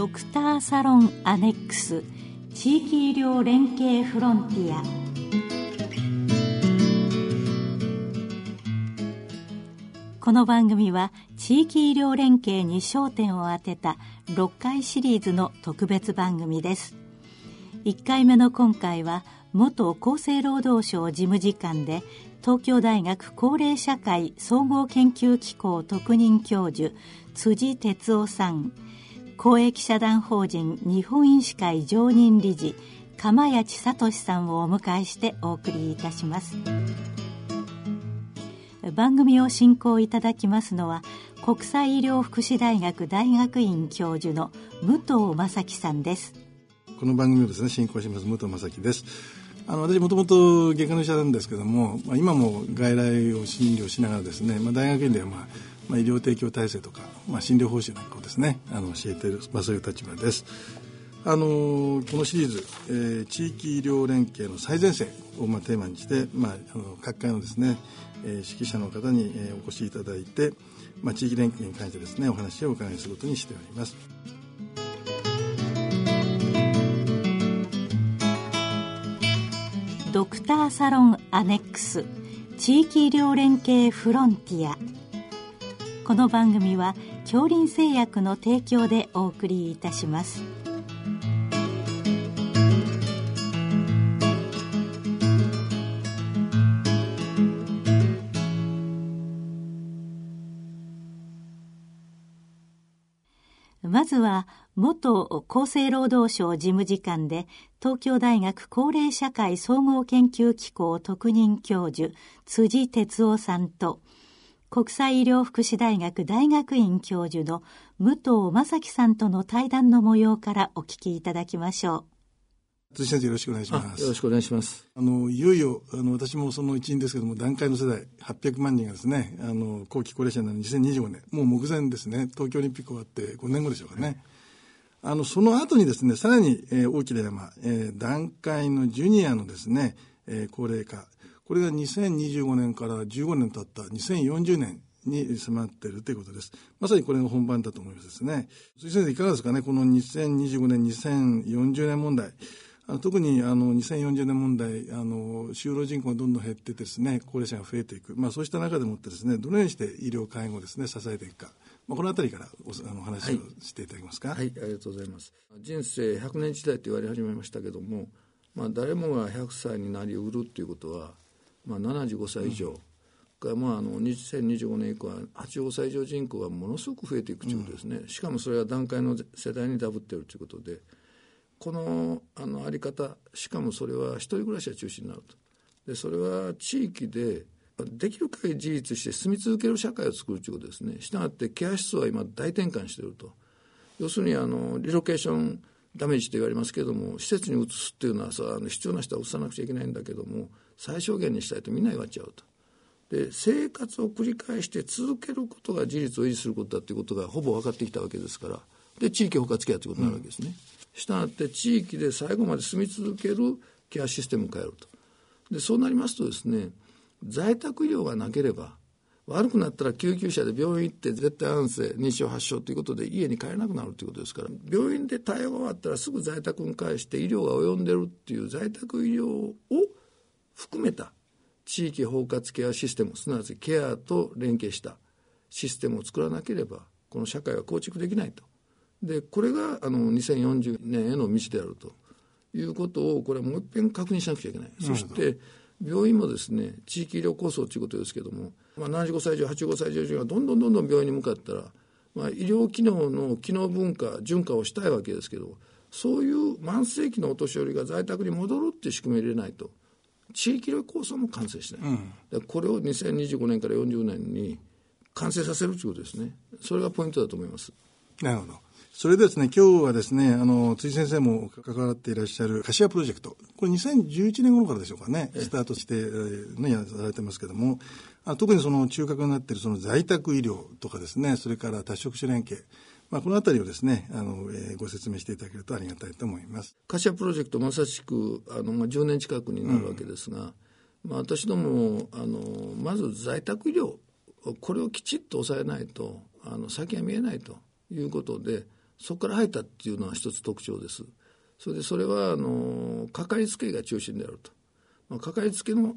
ドクターサロンアネックス地域医療連携フロンティア。この番組は地域医療連携に焦点を当てた6回シリーズの特別番組です。1回目の今回は元厚生労働省事務次官で東京大学高齢社会総合研究機構特任教授辻哲夫さん。公益社団法人日本医師会常任理事釜谷千聡さんをお迎えしてお送りいたします。番組を進行いただきますのは国際医療福祉大学大学院教授の武藤正樹さんです。この番組をですね進行します武藤正樹です。あの私もともと外科の医者なんですけども、まあ、今も外来を診療しながらですね、まあ、大学院では、まあまあ、医療提供体制とか、まあ、診療報酬なんかをですねあの教えている、まあ、そういう立場です。あのこのシリーズ、えー、地域医療連携の最前線を、まあ、テーマにして、まあ、あの各界のですね、えー、指揮者の方に、えー、お越しいただいて、まあ、地域連携に関してですねお話をお伺いすることにしております。ドクターサロンアネックス地域医療連携フロンティアこの番組は恐林製薬の提供でお送りいたします。まずは元厚生労働省事務次官で東京大学高齢社会総合研究機構特任教授辻哲夫さんと国際医療福祉大学大学院教授の武藤正樹さんとの対談の模様からお聞きいただきましょう。辻先生よろしくお願いします。よろしくお願いします。あの、いよいよ、あの、私もその一員ですけども、段階の世代、800万人がですね、あの、後期高齢者になる2025年、もう目前ですね、東京オリンピック終わって5年後でしょうかね。あの、その後にですね、さらに、えー、大きな山、えー、段階のジュニアのですね、えー、高齢化、これが2025年から15年経った2040年に迫っているということです。まさにこれが本番だと思いますですね。鈴木先生いかがですかね、この2025年、2040年問題。あの特にあの2040年問題あの就労人口がどんどん減ってですね高齢者が増えていく、まあ、そうした中でもってですねどのようにして医療介護をですね支えていくか、まあ、この辺りからおあの話をしていただけますか、はい、はい、ありがとうございます人生100年時代と言われ始めましたけども、まあ、誰もが100歳になりうるということはまあ、75歳以上、うん、まあ、あの2025年以降は85歳以上人口がものすごく増えていくということですね、うん、しかもそれは段階の世代にダブっているということでこのあのあり方しかもそれは一人暮らしが中心になると。でそれは地域でできる限り自立して住み続ける社会を作るということですね。したがってケア室は今大転換していると。要するにあのリロケーションダメージと言われますけれども施設に移すっていうのはさあの必要な人は移さなくちゃいけないんだけども最小限にしたいとみんな言われちゃうと。で生活を繰り返して続けることが自立を維持することだということがほぼ分かってきたわけですからで地域包括ケアということになるわけですね。したがって地域で最後まで住み続けるケアシステムを変えると。でそうなりますとですね在宅医療がなければ悪くなったら救急車で病院行って絶対安静認知症発症ということで家に帰れなくなるということですから病院で対応が終わったらすぐ在宅に返して医療が及んでるっていう在宅医療を含めた地域包括ケアシステムすなわちケアと連携したシステムを作らなければこの社会は構築できないと。でこれがあの2040年への道であると。いうことをこれはもう一遍確認しなくちゃいけない、そして病院もですね地域医療構想ということですけども、まあ、75歳以上85歳以上がどんどんどんどん病院に向かったら、まあ、医療機能の機能文化循環をしたいわけですけどそういう慢性期のお年寄りが在宅に戻るっていう仕組みを入れないと地域医療構想も完成しない、うん、これを2025年から40年に完成させるということですね。それがポイントだと思います。なるほど。それでですね、今日はですね、あの、辻先生も関わっていらっしゃる柏プロジェクト。これ2011年頃からでしょうかね、スタートして、ね、やられてますけども、あ特にその中核になっているその在宅医療とかですね、それから多職種連携。まあ、このあたりをですね、あの、えー、ご説明していただけるとありがたいと思います。柏プロジェクトまさしく、あの、まあ、10年近くになるわけですが、うん、まあ、私ども、あの、まず在宅医療、これをきちっと抑えないと、あの、先が見えないということで、そこから入ったっていうのは一つ特徴です。それでそれはあのかかりつけが中心であると、まあ、かかりつけの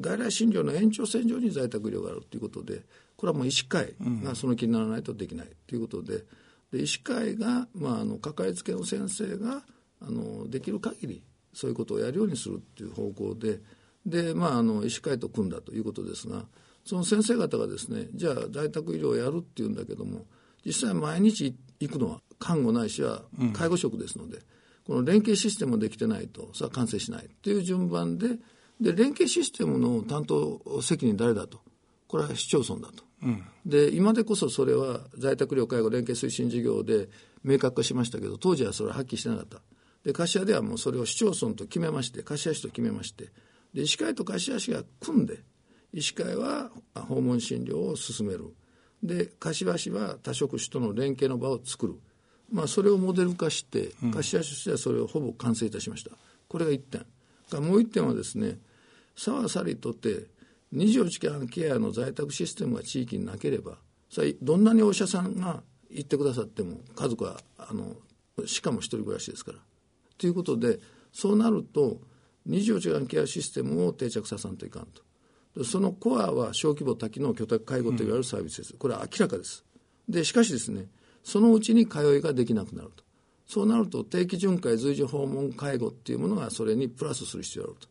外来診療の延長線上に在宅医療があるということでこれはもう医師会がその気にならないとできないということでで医師会が、まあ、あのかかりつけの先生があのできる限りそういうことをやるようにするっていう方向でで、まあ、あの医師会と組んだということですがその先生方がですねじゃあ在宅医療をやるっていうんだけども実際毎日行くのは看護ないしは介護職ですので、うん、この連携システムできてないとそれは完成しないという順番でで連携システムの担当責任誰だとこれは市町村だと、うん、で今でこそそれは在宅療介護連携推進事業で明確化しましたけど当時はそれは発揮してなかった。で柏ではもうそれを市町村と決めまして柏市と決めまして。で医師会と柏市が組んで医師会は訪問診療を進める。で柏市は多職種との連携の場を作る、まあ、それをモデル化して柏市としてはそれをほぼ完成いたしました、これが1点。もう1点はですね沢さりとて24時間ケアの在宅システムが地域になければそれどんなにお医者さんが行ってくださっても家族はあのしかも一人暮らしですから。ということでそうなると24時間ケアシステムを定着させないといかんと。そのコアは小規模多機能居宅介護といわれるサービスです。これは明らかです。で、しかしですね、そのうちに通いができなくなると。そうなると定期巡回随時訪問介護っていうものがそれにプラスする必要があると。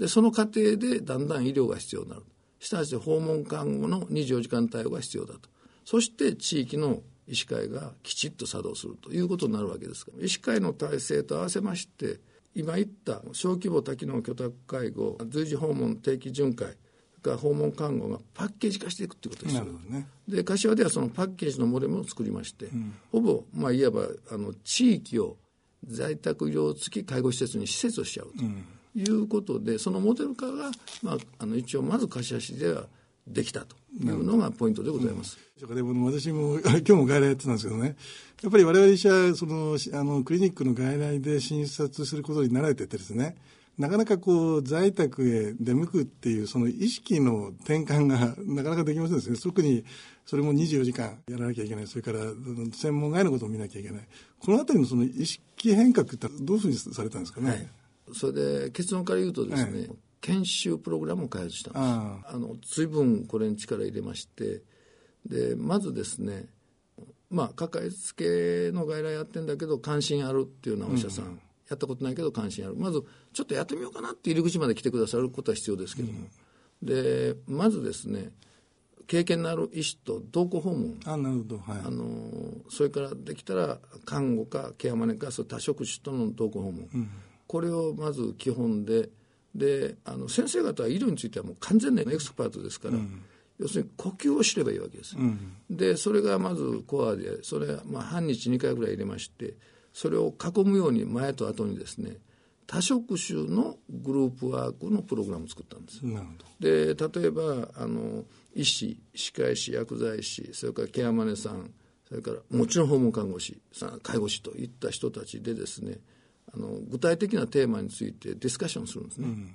でその過程でだんだん医療が必要になる。したがって訪問看護の24時間対応が必要だと。そして地域の医師会がきちっと作動するということになるわけですから医師会の体制と合わせまして今言った小規模多機能居宅介護随時訪問定期巡回が訪問看護がパッケージ化していくということですよ。ね、で柏ではそのパッケージのモデルを作りまして、うん、ほぼ、まあ、いわばあの地域を在宅医療付き介護施設に施設をしちゃうと。うんいうことでそのモデル化が、まあ、あの一応まず柏市ではできたというのがポイントでございます。うん、私も 今日も外来やってたんですけどね。やっぱり我々医者はそのあのクリニックの外来で診察することに慣れててですね。なかなかこう在宅へ出向くっていうその意識の転換が なかなかできませんですね。特にそれも24時間やらなきゃいけない。それから専門外のことを見なきゃいけない。この辺りのその意識変革ってどういうふうにされたんですかね、はいそれで結論から言うとですね、研修プログラムを開発したんです。あの随分これに力入れましてでまずですねまあかかりつけの外来やってんだけど関心あるっていうようなお医者さん、うん、やったことないけど関心ある。まずちょっとやってみようかなって入り口まで来てくださることは必要ですけども、うん、でまずですね経験のある医師と同行訪問。あなるほど、はい、あのそれからできたら看護かケアマネかそ多職種との同行訪問、うんこれをまず基本でであの先生方は医療についてはもう完全なエクスパートですから、うん、要するに呼吸を知ればいいわけです、うん、でそれがまずコアでそれまあ半日2回ぐらい入れましてそれを囲むように前と後にですね多職種のグループワークのプログラムを作ったんです。で例えばあの医師歯科医師薬剤師それからケアマネさんそれからもちろん訪問看護師介護士といった人たちでですねあの具体的なテーマについてディスカッションするんですね。うん。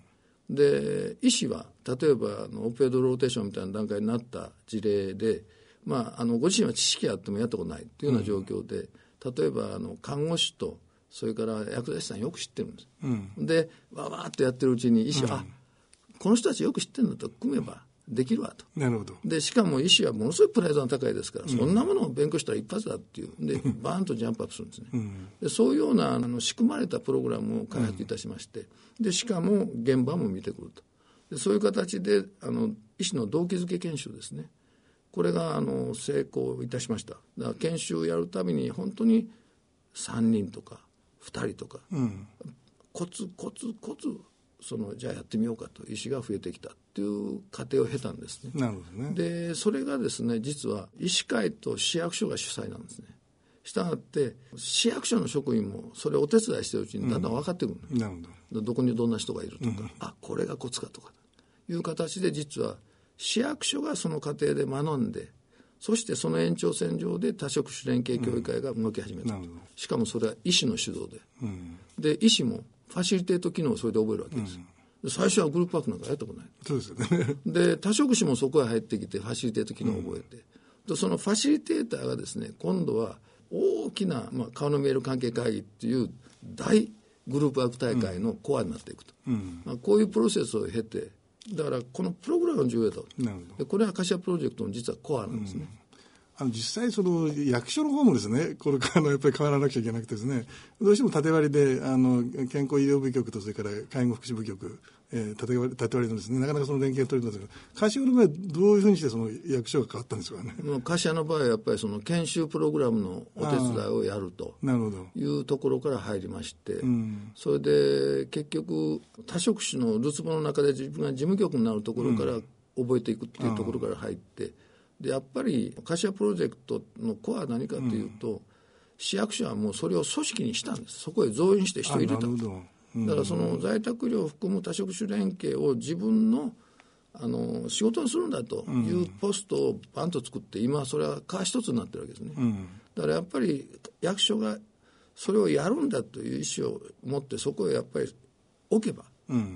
で医師は例えばあのオペドローテーションみたいな段階になった事例で、まあ、あのご自身は知識あってもやったことないというような状況で、うん、例えばあの看護師とそれから薬剤師さんよく知ってるんです、うん、でわわーっとやってるうちに医師は、うん、あこの人たちよく知ってるんだと組めばできるわと。なるほど。で、しかも医師はものすごいプライドが高いですから、うん、そんなものを勉強したら一発だっていう。で、バーンとジャンプアップするんですね。うん、でそういうようなあの仕組まれたプログラムを開発いたしまして、で、しかも現場も見てくると。でそういう形で、あの、医師の動機づけ研修ですね。これが、あの、成功いたしました。だから研修をやるたびに、本当に3人とか2人とか、うん、コツコツコツそのじゃあやってみようかと医師が増えてきたっていう過程を経たんですね。なるほどね。でそれがですね実は医師会と市役所が主催なんですね。したがって市役所の職員もそれをお手伝いしてるうちにだんだん分かってくる、うん、なるほど。どこにどんな人がいるとか、うん、あこれがコツかとかいう形で実は市役所がその過程で学んでそしてその延長線上で多職種連携協議会が動き始めた、うん、しかもそれは医師の主導で、で医師もファシリテート機能をそれで覚えるわけです。うん、最初はグループワークなんかやったことない。そうですよね。で、多職種もそこへ入ってきて、ファシリテート機能を覚えて、うん、そのファシリテーターがですね、今度は大きな、まあ、顔の見える関係会議っていう大グループワーク大会のコアになっていくと、まあ、こういうプロセスを経てだからこのプログラムの重要だとこれは柏プロジェクトの実はコアなんですね、あの実際、その役所の方もですね、これからのやっぱり変わらなくちゃいけなくてですね、どうしても縦割りで、あの健康医療部局とそれから介護福祉部局、えー、縦割り縦割りのですね、なかなかその連携が取れるんですけど、柏の場合はどういうふうにしてその役所が変わったんですかね？まあ柏の場合はやっぱりその研修プログラムのお手伝いをやると。いうところから入りまして、んそれで結局多職種のるつぼの中で自分が事務局になるところから覚えていくっていうところから入って、でやっぱり柏プロジェクトのコアは何かというと、市役所はもうそれを組織にしたんです。そこへ増員して人を入れた。うん。だからその在宅医療を含む多職種連携を自分のあの仕事にするんだというポストをバンと作って今それは川一つになってるわけですね、だからやっぱり役所がそれをやるんだという意思を持ってそこへやっぱり置けば、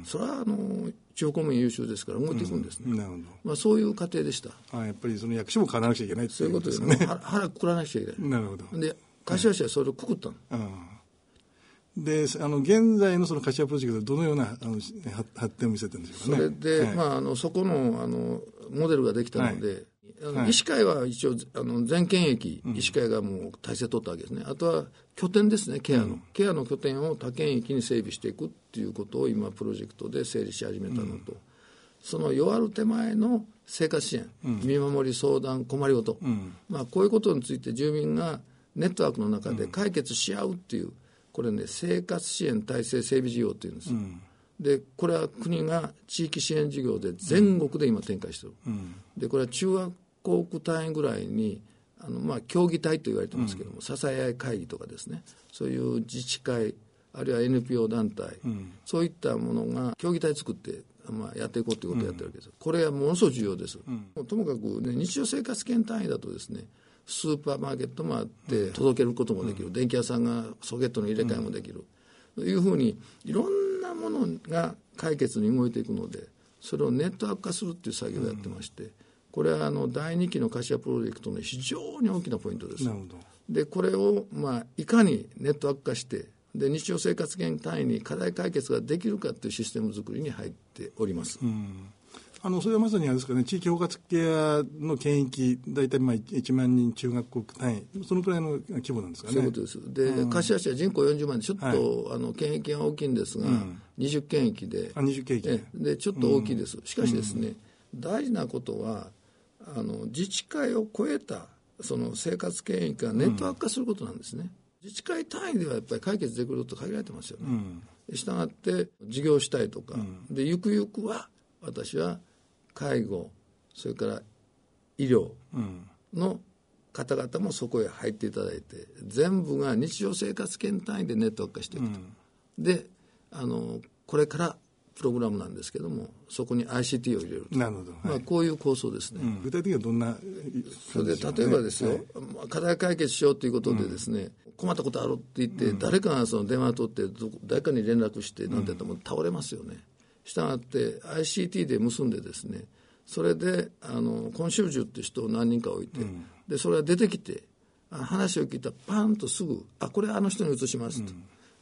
それはあの地方公務員優秀ですから動いていくんですね、なるほまあ、そういう過程でした。ど。あやっぱりその役所も変わらなくちゃいけないってそういうことですかね。腹腹くくらなくちゃいけない。なるほど。で柏市はそれをくくったの、うんで、あの現在のその柏プロジェクトはどのようなあの発発展を見せてるんでしょうそかね。れで、はい。まあ、あのそこのあのモデルができたので、はい。医師会は一応あの全県域、医師会がもう体制取ったわけですね。あとは拠点ですねケアの、ケアの拠点を他県域に整備していくっていうことを今プロジェクトで整理し始めたのと、その弱る手前の生活支援、見守り相談困りごと、まあ、こういうことについて住民がネットワークの中で解決し合うっていうこれね生活支援体制整備事業っていうんです。よ、でこれは国が地域支援事業で全国で今展開してる、でこれは中学校区単位ぐらいにあの、まあ、協議体と言われてますけども、支え合い会議とかですね。そういう自治会あるいは NPO 団体、そういったものが協議体作って、まあ、やっていこうということをやってるわけです、これはものすごく重要です、ともかく、ね、日常生活圏単位だとですねスーパーマーケットもあって届けることもできる、電気屋さんがソケットの入れ替えもできる、というふうにいろんなものが解決に動いていくのでそれをネットワーク化するっていう作業をやってまして、これはあの第2期の柏プロジェクトの非常に大きなポイントです。でこれを、まあ、いかにネットワーク化してで日常生活圏単位に課題解決ができるかというシステム作りに入っております、あのそれはまさにあれですかね、地域包括ケアの県域、大体まあ1万人中学校単位、そのくらいの規模なんですかね。そういうことです。で、柏市は人口40万で、ちょっと、あの県域が大きいんですが、20県域で、あ20県域えでちょっと大きいです。しかしですね、大事なことはあの自治会を超えたその生活圏域がネットワーク化することなんですね。自治会単位ではやっぱり解決できること限られてますよね。したがって事業主体とか、でゆくゆくは私は介護それから医療の方々もそこへ入っていただいて全部が日常生活圏単位でネットワーク化していくと、であのこれからプログラムなんですけどもそこに ICT を入れると、なるほど。はい。まあ、こういう構想ですね、具体的にはどんなそれで例えばですよ、まあ課題解決しようということでですね、困ったことあるって言って、誰かがその電話を取ってど誰かに連絡してなんてやったら倒れますよね。したがって ICT で結んでですねそれであのコンシェルジュって人を何人か置いて、でそれが出てきてあ話を聞いたらパンとすぐ「あこれあの人に移します」と、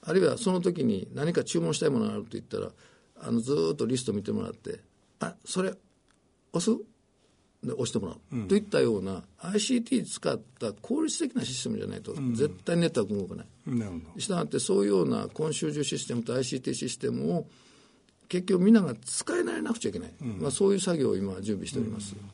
あるいはその時に何か注文したいものがあると言ったらあのずーっとリスト見てもらって「あそれ押す?」で押してもらう、といったような ICT 使った効率的なシステムじゃないと、絶対ネットワーク動かない。したがってそういうようなコンシュージュシステムと ICT システムを結局みんなが使い慣れなくちゃいけない、まあ、そういう作業を今準備しております、ま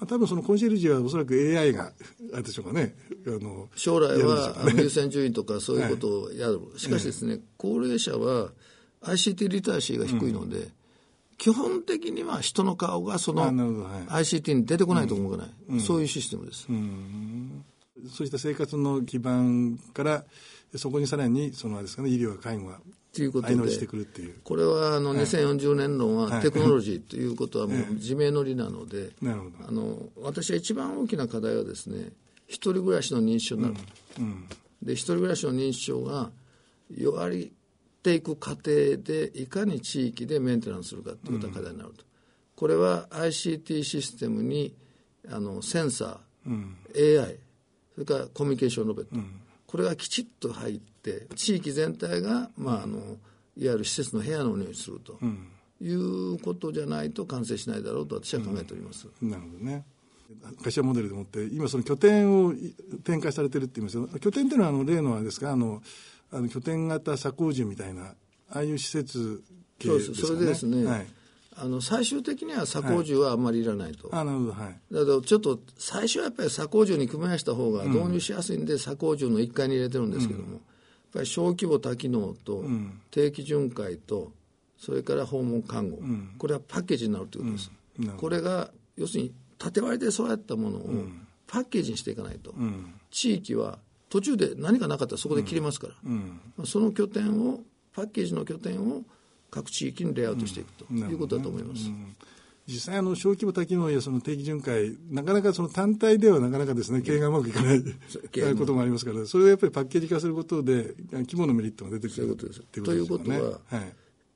あ多分そのコンシェルジュはおそらく AI が、あれでしょうかね。あの将来は優先順位とかそういうことをやる、しかしですね、高齢者は ICT リテラシーが低いので、基本的には人の顔がその ICT に出てこないと動かない、そういうシステムです、そうした生活の基盤から、そこにさらに、そのあれですかね、医療や介護がということ相乗りしてでくるっていう。これはあの2040年論はテクノロジーということはもう自明の理なので。あの私は一番大きな課題はですね一人暮らしの認知症になる、で一人暮らしの認知症が弱りていく過程でいかに地域でメンテナンスするかということが課題になると、これは ICT システムにあのセンサー、AI それからコミュニケーションロベット、これがきちっと入って地域全体が、まあ、あのいわゆる施設の部屋のようにすると。いうことじゃないと完成しないだろうと私は考えております。なるほどね。柏モデルでもって今その拠点を展開されてるって言いますよ。拠点っていうのはあの例のあれですか？あのあの拠点型鎖工住みたいなああいう施設系です。か、ね、それでですね、はい、あの最終的には鎖工住はあんまりいらないと、はい、あなるほど。はい。だけどちょっと最初はやっぱり鎖工住に組み合わせた方が導入しやすいんで、鎖工住の1階に入れてるんですけども、うん、やっぱり小規模多機能と定期巡回とそれから訪問看護、うん、これはパッケージになるということです、うん、これが要するに縦割りでそうやったものをパッケージにしていかないと、地域は途中で何かなかったらそこで切れますから、その拠点をパッケージの拠点を各地域にレイアウトしていくということだと思います。実際あの小規模多機能やその定期巡回なかなかその単体ではなかなかですね経営がうまくいかない。こともありますからそれをやっぱりパッケージ化することで規模のメリットが出てくるということです。ということは、はい、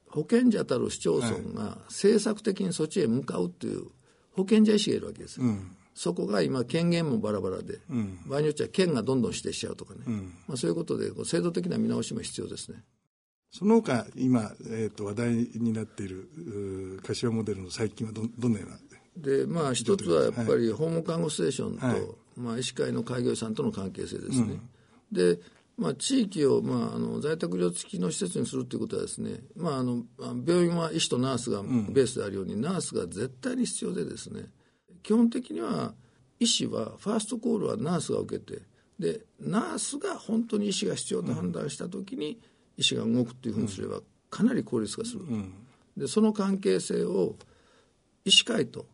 保健者たる市町村が政策的にそっちへ向かうという保健者意識がいるわけです、うん、そこが今権限もバラバラで、うん、場合によっては県がどんどん指定しちゃうとかね、うん、まあ、そういうことで制度的な見直しも必要ですね。その他今、えーと、話題になっている柏モデルの最近はどどのような？でまあ一つはやっぱり訪問看護ステーションと、はい、まあ、医師会の開業医さんとの関係性ですね、でまあ、地域を、まあ、あの在宅療養付きの施設にするということはですね、まあ、あの病院は医師とナースがベースであるように、うん、ナースが絶対に必要でですね基本的には医師はファーストコールはナースが受けてでナースが本当に医師が必要と判断した時に、医師が動くというふうにすればかなり効率化する、うん、でその関係性を医師会と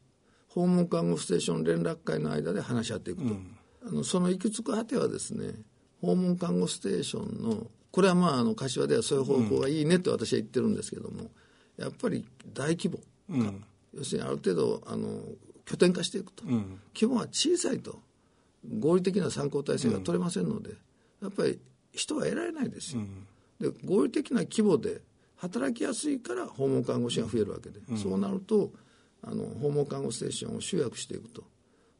訪問看護ステーション連絡会の間で話し合っていくと、うん、あのその行き着く果てはですね訪問看護ステーションのこれはまああの柏ではそういう方向がいいねって私は言ってるんですけども、やっぱり大規模化、うん、要するにある程度あの拠点化していくと、うん、規模は小さいと合理的な参考体制が取れませんので、やっぱり人は得られないですよ、で合理的な規模で働きやすいから訪問看護師が増えるわけで、そうなるとあの訪問看護ステーションを集約していくと。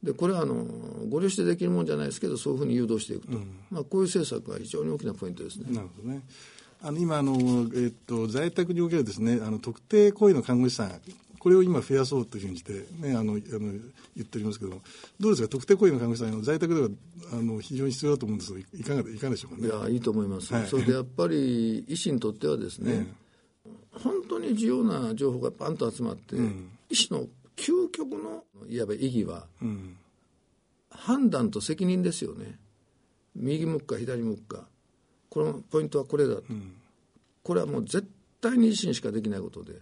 でこれはあのご了承でできるもんじゃないですけどそういうふうに誘導していくと、うん、まあ、こういう政策が非常に大きなポイントですね。なるほどね。あの今あの、えっと、在宅におけるですねあの特定行為の看護師さんこれを今増やそうというふうにして、ね、あのあの言っておりますけどもどうですか？特定行為の看護師さん在宅ではあの非常に必要だと思うんですがいかがいかがでしょうかね？いやいいと思います、はい、それでやっぱり医師にとってはですね、ね本当に重要な情報がパンと集まって、うん、医師の究極のいわば意義は、うん、判断と責任ですよね。右向くか左向くか。このポイントはこれだ。と、うん、これはもう絶対に自身しかできないことで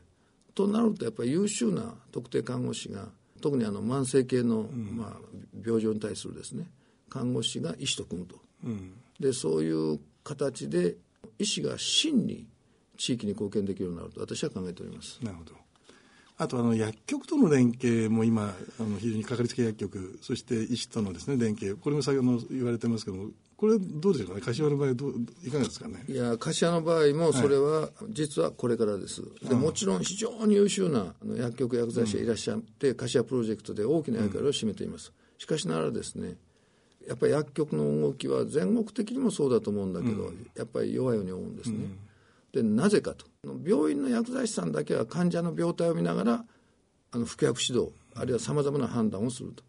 となるとやっぱり優秀な特定看護師が特にあの慢性系の、まあ、病状に対するですね看護師が医師と。組むと、でそういう形で医師が真に地域に貢献できるようになると私は考えております。なるほど。あとあの薬局との連携も今あの非常にかかりつけ薬局そして医師とのですね連携これも先ほど言われてますけどもこれどうでしょうかね？柏の場合どういかがですかね？いや柏の場合もそれは実はこれからです、はい、でもちろん非常に優秀な薬局薬剤師がいらっしゃって、うん、柏プロジェクトで大きな役割を占めています、しかしながらですねやっぱり薬局の動きは全国的にもそうだと思うんだけど、うん、やっぱり弱いように思うんですね、うん。でなぜかと。病院の薬剤師さんだけは患者の病態を見ながらあの服薬指導あるいはさまざまな判断をすると。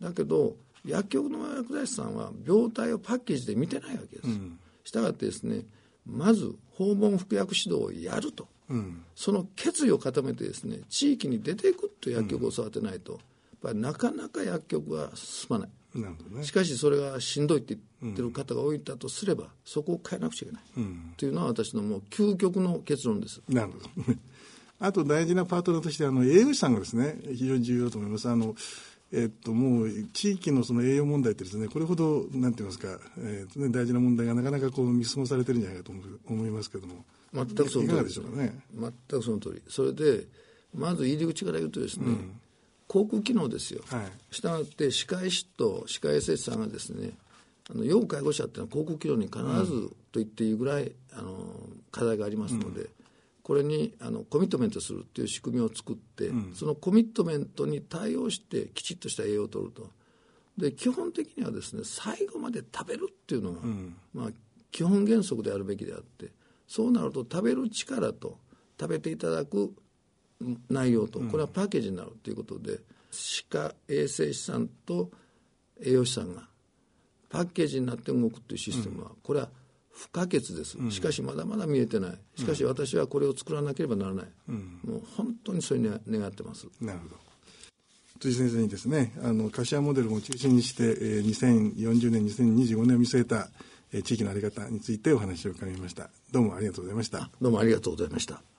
だけど薬局の薬剤師さんは病態をパッケージで見てないわけです、うん、したがってですねまず訪問服薬指導をやると、うん、その決意を固めてですね地域に出ていくと薬局を育てないと、やっぱりなかなか薬局は進まない。ね、しかしそれがしんどいって言ってる方が多いんだとすれば、そこを変えなくちゃいけない、うん、というのは私のもう究極の結論です。なるほどあと大事なパートナーとしてあの栄養士さんがですね非常に重要だと思います。あのえっと、もう地域のその栄養問題ってですねこれほどなんて言いますか、えー、大事な問題がなかなかこう見過ごされてるんじゃないかと思いますけども。全くその通り。でしょうかね。全くその通り。それでまず入り口から言うとですね、うん。航空機能ですよ、はい、したがって歯科医師と歯科衛生士さんがですねあの要介護者っていうのは航空機能に必ずと言っていいぐらい、あの課題がありますので、うん、これにあのコミットメントするっていう仕組みを作って、うん、そのコミットメントに対応してきちっとした栄養を取ると。で基本的にはですね最後まで食べるっていうのが、うん、まあ、基本原則であるべきであってそうなると食べる力と食べていただく内容とこれはパッケージになるということで、歯科衛生士さんと栄養士さんがパッケージになって動くというシステムは、これは不可欠です、しかしまだまだ見えてない。しかし私はこれを作らなければならない、もう本当にそういう願ってます。なるほど。辻先生にですねあの柏モデルを中心にして、えー、2040年2025年を見据えた、えー、地域の在り方についてお話を伺いました。どうもありがとうございました。どうもありがとうございました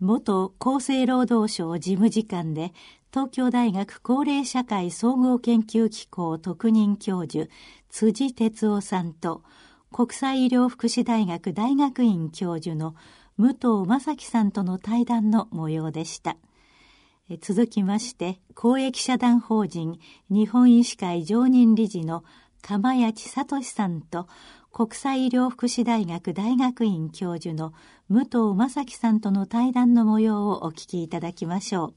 元厚生労働省事務次官で東京大学高齢社会総合研究機構特任教授辻哲夫さんと国際医療福祉大学大学院教授の武藤正樹さんとの対談の模様でした。続きまして、公益社団法人日本医師会常任理事の釜谷千聡さんと国際医療福祉大学大学院教授の武藤正樹さんとの対談の模様をお聞きいただきましょう。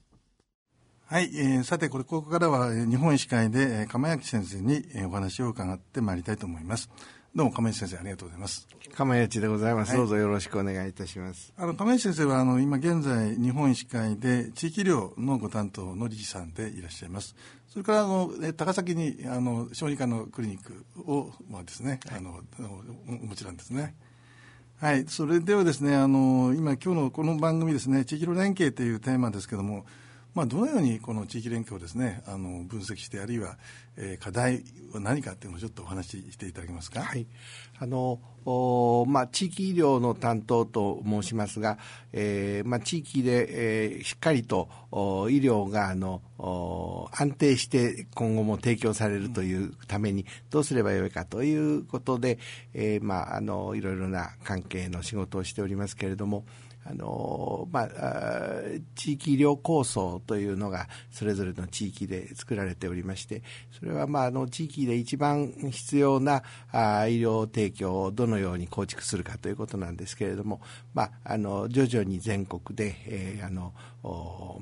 はい、えー、さてこれここからは日本医師会で釜谷先生にお話を伺ってまいりたいと思います。どうも亀井先生ありがとうございます。釜谷でございます、はい、どうぞよろしくお願いいたします。あの亀井先生はあの今現在日本医師会で地域医療のご担当の理事さんでいらっしゃいますそれからあの高崎にあの小児科のクリニックをまあですね、はい、あのもちろんですね。はい、それではですね、あの今今日のこの番組ですね、地域連携というテーマですけども、まあ、どのようにこの地域連携をですねあの分析してあるいは、えー、課題は何かっていうのをちょっとお話ししていただけますか？はい、あのまあ、地域医療の担当と申しますが、えーまあ、地域で、えー、しっかりとお医療があのお安定して今後も提供されるというためにどうすればよいかということで、えーまあ、あのいろいろな関係の仕事をしておりますけれども。あのまあ、地域医療構想というのがそれぞれの地域で作られておりましてそれは、まあ、あの地域で一番必要なあ医療提供をどのように構築するかということなんですけれども、まあ、あの徐々に全国で、えー、あの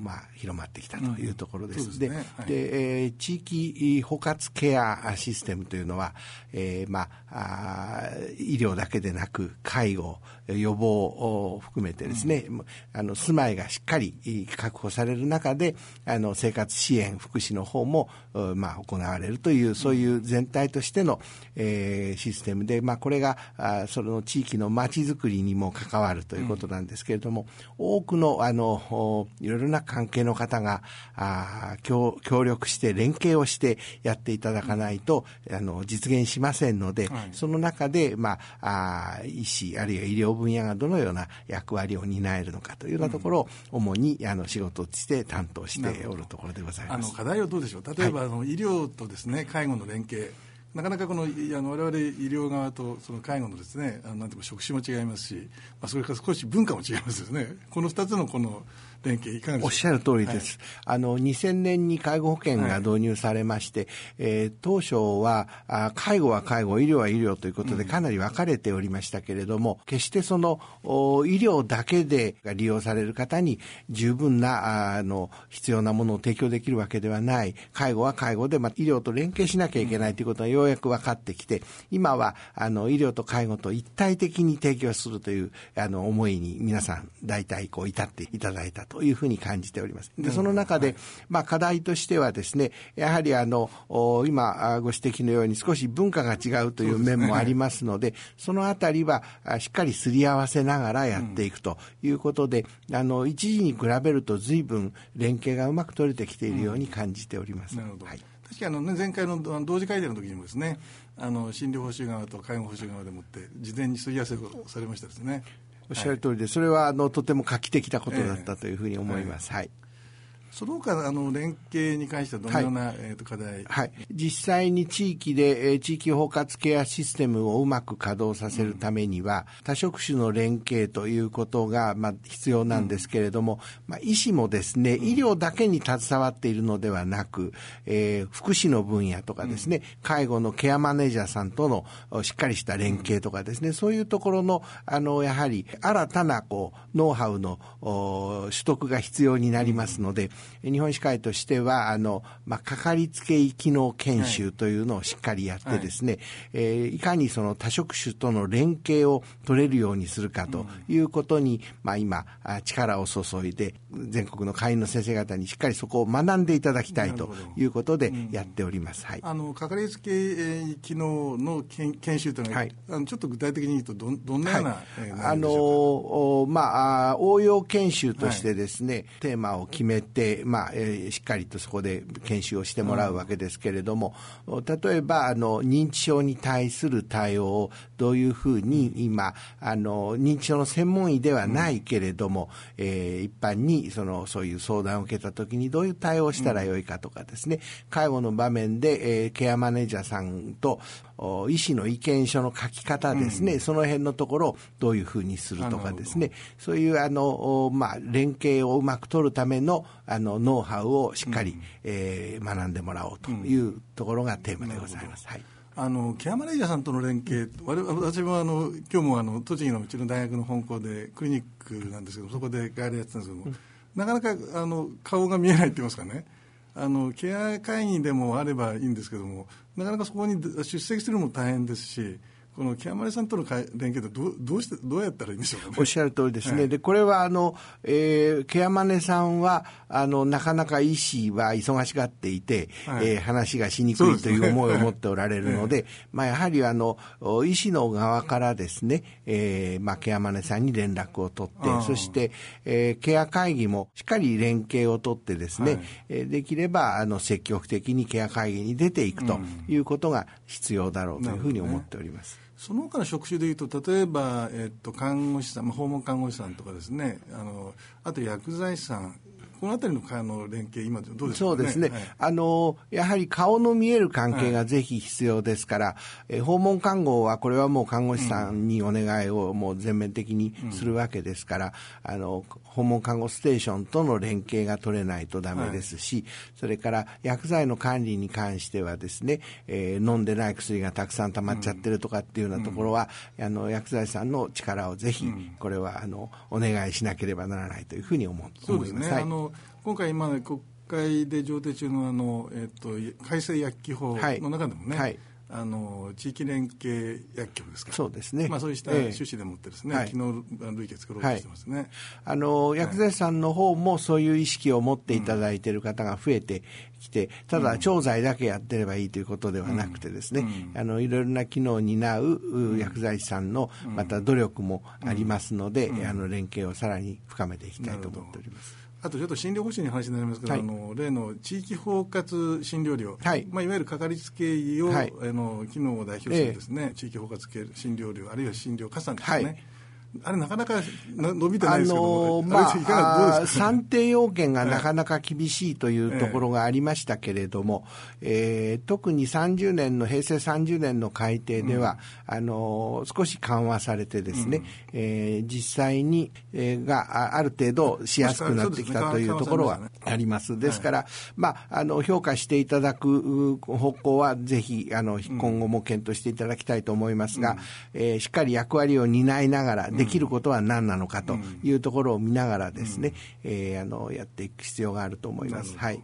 まあ、広まってきたというところです。うん、で、ねはい、で、えー、地域包括ケアシステムというのは、えー、まああ、医療だけでなく介護予防を含めてですね、うん、あの住まいがしっかり確保される中であの生活支援福祉の方も、まあ、行われるというそういう全体としての、えー、システムで、まあ、これがあその地域のまちづくりにも関わるということなんですけれども、うん、多くのあのいろいろな関係の方があ協協力して連携をしてやっていただかないとあの実現しませんので、はい、その中で、まあ、あ医師あるいは医療分野がどのような役割を担えるのかというようなところを主に、あの仕事として担当しておるところでございます。あの課題はどうでしょう。例えば、はい、あの医療とですね介護の連携なかなかこのあの我々医療側とその介護のですねあのなんていうか職種も違いますし、まあ、それから少し文化も違いますよね。この2つのこの連携いかがおっしゃる通りです、はい、あの2000年に介護保険が導入されまして、はい、えー、当初はあ介護は介護医療は医療ということでかなり分かれておりましたけれども、うん、決してそのお医療だけで利用される方に十分なあの必要なものを提供できるわけではない。介護は介護で、まあ、医療と連携しなきゃいけないということがようやく分かってきて今はあの医療と介護と一体的に提供するというあの思いに皆さん大体こう至っていただいたというふうに感じております。で、その中で、まあ課題としてはですね、やはりあの、今ご指摘のように少し文化が違うという面もありますので、そのあたりはしっかりすり合わせながらやっていくということで、あの、一時に比べると随分連携がうまく取れてきているように感じております。なるほど。はい確かあの、ね、前回の同時改定の時にもですねあの診療報酬側と介護報酬側でもって事前にすり合わせをされましたですね。おっしゃる通りで、それはあのとても画期的なことだったというふうに思います。はいその他あの連携に関してはどのような、はい、えー、と課題、はい、実際に地域で、えー、地域包括ケアシステムをうまく稼働させるためには、うん、多職種の連携ということが、まあ、必要なんですけれども、うん、まあ、医師もですね、医療だけに携わっているのではなく、えー、福祉の分野とかですね、うん、介護のケアマネージャーさんとのしっかりした連携とかですね、そういうところのあのやはり新たなこうノウハウの取得が必要になりますので、日本医師会としては、あの、まあ、かかりつけ医機能研修というのをしっかりやってですね、はい、えー、いかにその多職種との連携を取れるようにするかということに、うん、まあ、今、力を注いで、全国の会員の先生方にしっかりそこを学んでいただきたいということでやっております。はい。あの、かかりつけ医機能の研修というのは、はい、あのちょっと具体的に言うとど、どんなような、はい、あの、まあ、応用研修としてですね、はい、テーマを決めて、まあ、えー、しっかりとそこで研修をしてもらうわけですけれども、例えば、あの、認知症に対する対応をどういうふうに今、あの、認知症の専門医ではないけれども、うん、えー、一般にその、そういう相談を受けたときにどういう対応をしたらよいかとかですね、介護の場面で、えー、ケアマネージャーさんと医師の意見書の書き方ですね、うん、その辺のところをどういうふうにするとかですね、そういうあの、まあ、連携をうまく取るためのあのノウハウをしっかり、うん、えー、学んでもらおうというところがテーマでございます。はい。あのケアマネージャーさんとの連携、私もあの今日もあの栃木のうちの大学の本校でクリニックなんですけど、そこでガイドやってたんですけども、うん、なかなかあの顔が見えないって言いますかね、あのケア会議でもあればいいんですけども、なかなかそこに出席するのも大変ですし、このケアマネさんとの連携ってどどうしてどうやったらいいんでしょうか、ね、おっしゃる通りですね、はい、でこれはあの、えー、ケアマネさんはあのなかなか医師は忙しがっていて、はい、えー、話がしにくいという思いを持っておられるので、で ね、まあ、やはりあの医師の側からですね、えーまあ、ケアマネさんに連絡を取って、そして、えー、ケア会議もしっかり連携を取ってですね、はい、えー、できればあの積極的にケア会議に出ていくということが必要だろうというふうに思っております。その他の職種でいうと例えば、えっと、看護師さん、訪問看護師さんとかですねあのあと薬剤師さんこの辺りのの連携、今、どうですか、ね、そうですね、はい、あのやはり顔の見える関係がぜひ必要ですから、はい、え訪問看護は、これはもう看護師さんにお願いをもう全面的にするわけですから、うん、あの訪問看護ステーションとの連携が取れないとだめですし、はい、それから薬剤の管理に関してはですね、えー、飲んでない薬がたくさん溜まっちゃってるとかっていうようなところは、うん、あの薬剤師さんの力をぜひ、これはあのお願いしなければならないというふうに思思います。はい今回今国会で上呈中のあの、えっと、改正薬機法の中でもね、はい、あの地域連携薬局ですか。そうですね、まあ、そうした趣旨でもってですね、えー、昨日累計作ろうとしてますね、はい、あの薬剤師さんの方もそういう意識を持っていただいている方が増えてきて、ただ調剤だけやってればいいということではなくてですね、うん、あのいろいろな機能を担う薬剤師さんのまた努力もありますので、あの連携をさらに深めていきたいと思っております。あとちょっと診療報酬に話になりますけど、はい、あの例の地域包括診療料、はい。まあ、いわゆるかかりつけ医を、はい、あの機能を代表するですね、えー、地域包括診療料あるいは診療加算ですね、はいあれなかなか伸びてないですけど、あのー、まあ、算定要件がなかなか厳しいというところがありましたけれども、ええ。ー、特に30年の、平成30年の改定では、うん、あのー、少し緩和されてですね、うん、えー、実際に、えー、がある程度しやすくなってきたというところはあります。ですから、まあ、あの、評価していただく方向は、ぜひ、あの、今後も検討していただきたいと思いますが、うん、えー、しっかり役割を担いながら、できることは何なのかというところを見ながらですね、うん、えー、あのやっていく必要があると思います。はい。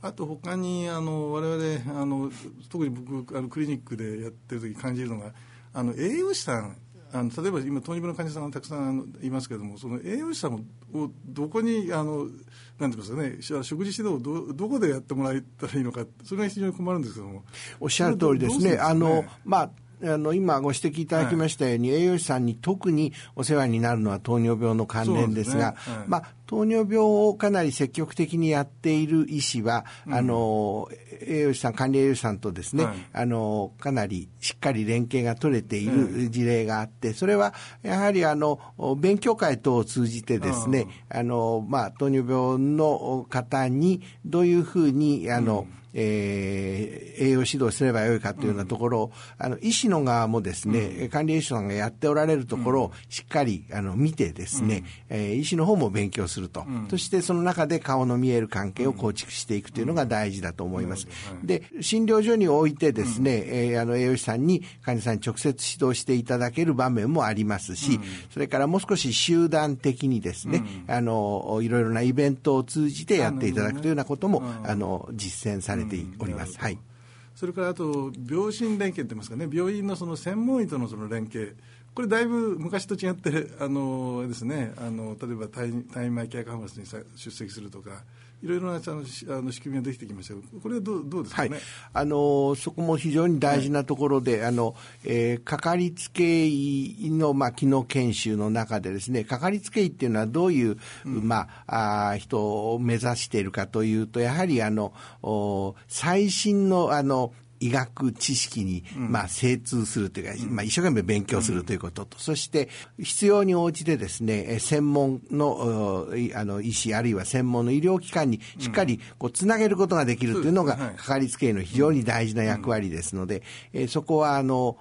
あと他にあの我々あの特に僕あのクリニックでやってる時感じるのがあの栄養士さんあの例えば今糖尿病の患者さんがたくさんいますけれどもその栄養士さんをどこにあのなんていうんですかね食事指導をどどこでやってもらえたらいいのかそれが非常に困るんですけどもおっしゃる通りですね。すね？あのまああの今ご指摘いただきましたように、はい、栄養士さんに特にお世話になるのは糖尿病の関連ですが、すね。はい、まあ、糖尿病をかなり積極的にやっている医師は、うん、あの栄養士さん、管理栄養士さんとですね、はい、あのかなりしっかり連携が取れている事例があって、それはやはりあの勉強会等を通じてですね、あのまあ、糖尿病の方にどういうふうにあの、うんえー、栄養指導すればよいかというようなところを、うん、あの医師の側もですね、うん、管理栄養士さんがやっておられるところをしっかりあの見てですね、うん、えー、医師の方も勉強すすると、うん、そしてその中で顔の見える関係を構築していくというのが大事だと思います。うん、で、診療所においてですね、うん、えー、あの栄養士さんに患者さんに直接指導していただける場面もありますし、それからもう少し集団的にですね、あの、いろいろなイベントを通じてやっていただくというようなことも、あの、実践されております。はい。それからあと、病診連携って言いますかね、病院のその専門医とのその連携、これだいぶ昔と違ってあのですねあの例えばタイタイマイケアカンファレンスに出席するとかいろいろなあのあの仕組みができてきました。これはどうどうですかね、はい、あのそこも非常に大事なところで、はい、あのえー、かかりつけ医の、まあ、機能研修の中でですねかかりつけ医っていうのはどういう、うん、まあ、あ人を目指しているかというとやはりあの最新のあの医学知識に、まあ、精通するというか、まあ、一生懸命勉強するということと、そして必要に応じてですね、専門のあの医師、あるいは専門の医療機関にしっかりこうつなげることができるというのが、かかりつけ医の非常に大事な役割ですので、えそこはあの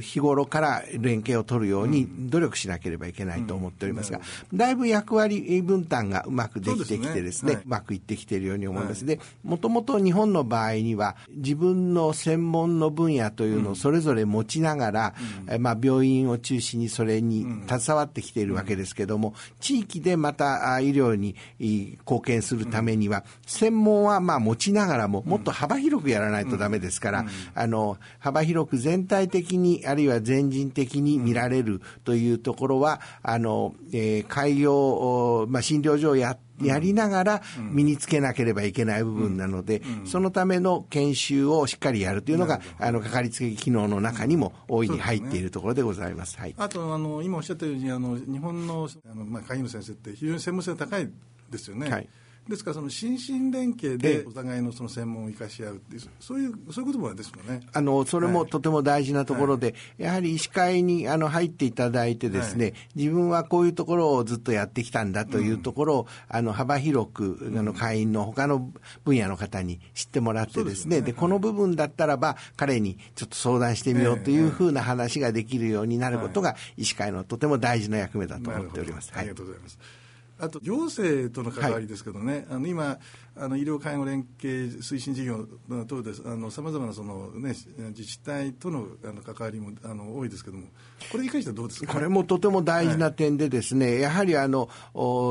日頃から連携を取るように努力しなければいけないと思っておりますが、だいぶ役割分担がうまくできてきてですね、うまくいってきているように思います。で、もともと日本の場合には、自分の専門の分野というのをそれぞれ持ちながら、うん、まあ、病院を中心にそれに携わってきているわけですけども、地域でまた医療に貢献するためには、専門はまあ持ちながらも、もっと幅広くやらないとダメですから、あの、幅広く全体的に、あるいは全人的に見られるというところは、あの、えー、開業、まあ、診療所をやって、やりながら身につけなければいけない部分なので、そのための研修をしっかりやるというのが、あの、かかりつけ機能の中にも大いに入っているところでございます。はい。あと、あの、今おっしゃったように、あの、日本の、あの、まあ、会員の先生って非常に専門性が高いですよね。はい。ですからその心身連携でお互いのその専門を生かし合うっていうそういうそういうこともですよね。あのそれもとても大事なところで、はい、やはり医師会にあの入っていただいてですね、はい、自分はこういうところをずっとやってきたんだというところを、うん、あの幅広くあの会員の他の分野の方に知ってもらってですねで、ね、この部分だったらば彼にちょっと相談してみようというふうな話ができるようになることが医師会のとても大事な役目だと思っております。ありがとうございます。あと行政との関わりですけどね、はい、あの今あの医療介護連携推進事業等でさまざまなその、ね、自治体とのあの関わりもあの多いですけどもこれに関してはどうですか？これもとても大事な点でですね、はい、やはりあの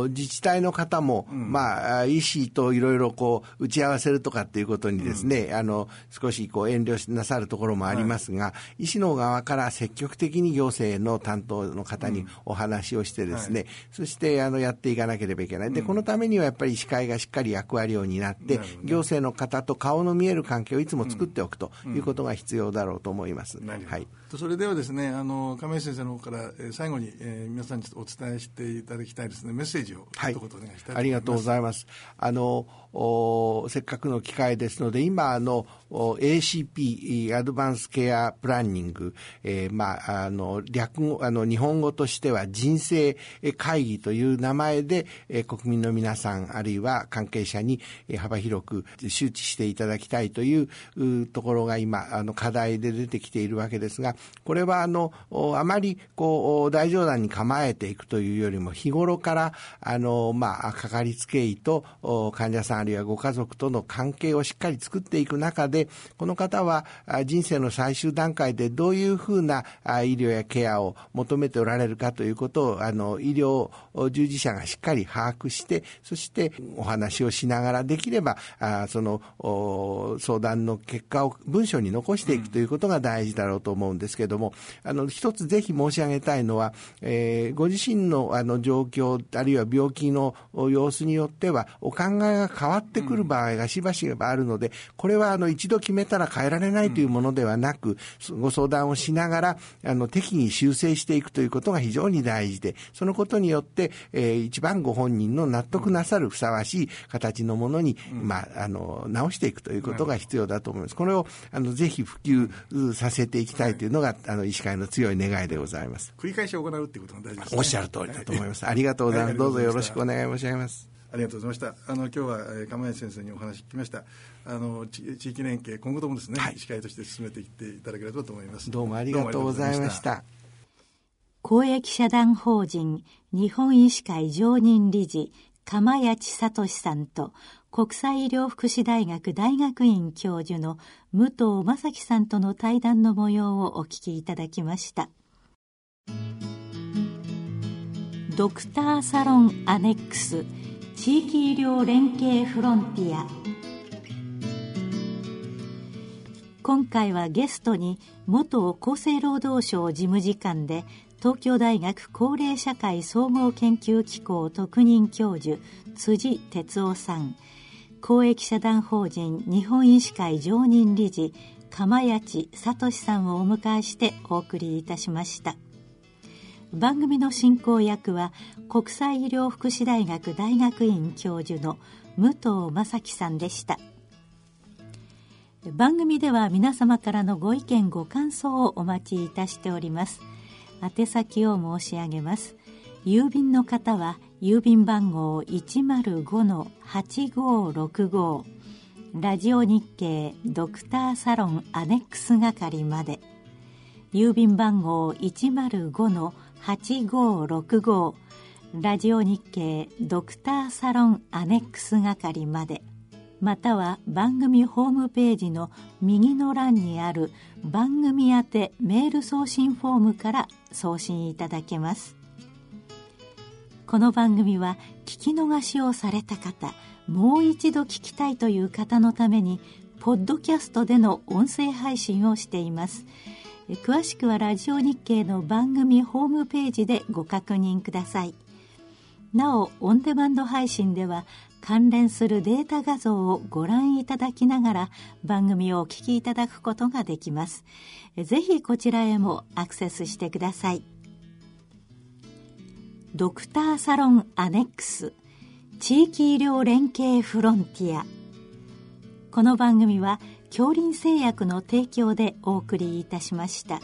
自治体の方も、うん、まあ、医師といろいろこう打ち合わせるとかっていうことにですね、うん、あの少しこう遠慮なさるところもありますが、はい、医師の側から積極的に行政の担当の方にお話をしてですね、うん、そしてあのやっていかなければいけない。でこのためにはやっぱり医師会がしっかり役割を担って、行政の方と顔の見える関係をいつも作っておくということが必要だろうと思います。はい、それではですね、あの亀井先生の方から、えー、最後に、えー、皆さんにお伝えしていただきたいですね、メッセージを、はい、一言お願いしたいありがとうございます。あのおせっかくの機会ですので、今あの ACP アドバンスケアプランニング、えー、まああの略あの日本語としては人生会議という名前で、えー、国民の皆さんあるいは関係者に幅広く周知していただきたいというところが今あの課題で出てきているわけですが、これはあのあまりこう大冗談に構えていくというよりも日頃からあのまあかかりつけ医と患者さんあるいはご家族との関係をしっかり作っていく中で、この方は人生の最終段階でどういうふうな医療やケアを求めておられるかということを、あの、医療従事者がしっかり把握して、そしてお話をしながらできれば、あその相談の結果を文章に残していくということが大事だろうと思うんですけども、あの、一つぜひ申し上げたいのは、えー、ご自身のあの状況、あるいは病気の様子によっては、お考えが変わわってくる場合がしばしばあるので、これはあの一度決めたら変えられないというものではなく、ご相談をしながら、あの適宜修正していくということが非常に大事で、そのことによって、えー、一番ご本人の納得なさるふさわしい形のものに、まあ、あの、直していくということが必要だと思います。これを、あの、ぜひ普及させていきたいというのが、あの、医師会の強い願いでございます。繰り返し行うっていうことが大事です、ね、おっしゃる通りだと思います。ありがとうございます。どうぞよろしくお願い申し上げます。ありがとうございました。あの今日は、えー、釜谷先生にお話聞きました。あの地域連携今後ともですね、はい、医師会として進めていっていただければと思います。どうもありがとうございました。公益社団法人日本医師会常任理事釜谷千聡さんと国際医療福祉大学大学院教授の武藤正樹さんとの対談の模様をお聞きいただきましたドクターサロンアネックス地域医療連携フロンティア。今回はゲストに元厚生労働省事務次官で東京大学高齢社会総合研究機構特任教授辻哲夫さん公益社団法人日本医師会常任理事釜谷地聡さんをお迎えしてお送りいたしました。番組の進行役は国際医療福祉大学大学院教授の武藤正樹さんでした。番組では皆様からのご意見ご感想をお待ちいたしております。宛先を申し上げます。郵便の方は郵便番号105-8565ラジオ日経ドクターサロンアネックス係まで。郵便番号8565ラジオ日経ドクターサロンアネックス係まで。または番組ホームページの右の欄にある番組宛てメール送信フォームから送信いただけます。この番組は聞き逃しをされた方もう一度聞きたいという方のためにポッドキャストでの音声配信をしています。詳しくはラジオ日経の番組ホームページでご確認ください。なおオンデマンド配信では関連するデータ画像をご覧いただきながら番組をお聞きいただくことができます。ぜひこちらへもアクセスしてください。ドクターサロンアネックス地域医療連携フロンティア。この番組は恐林製薬の提供でお送りいたしました。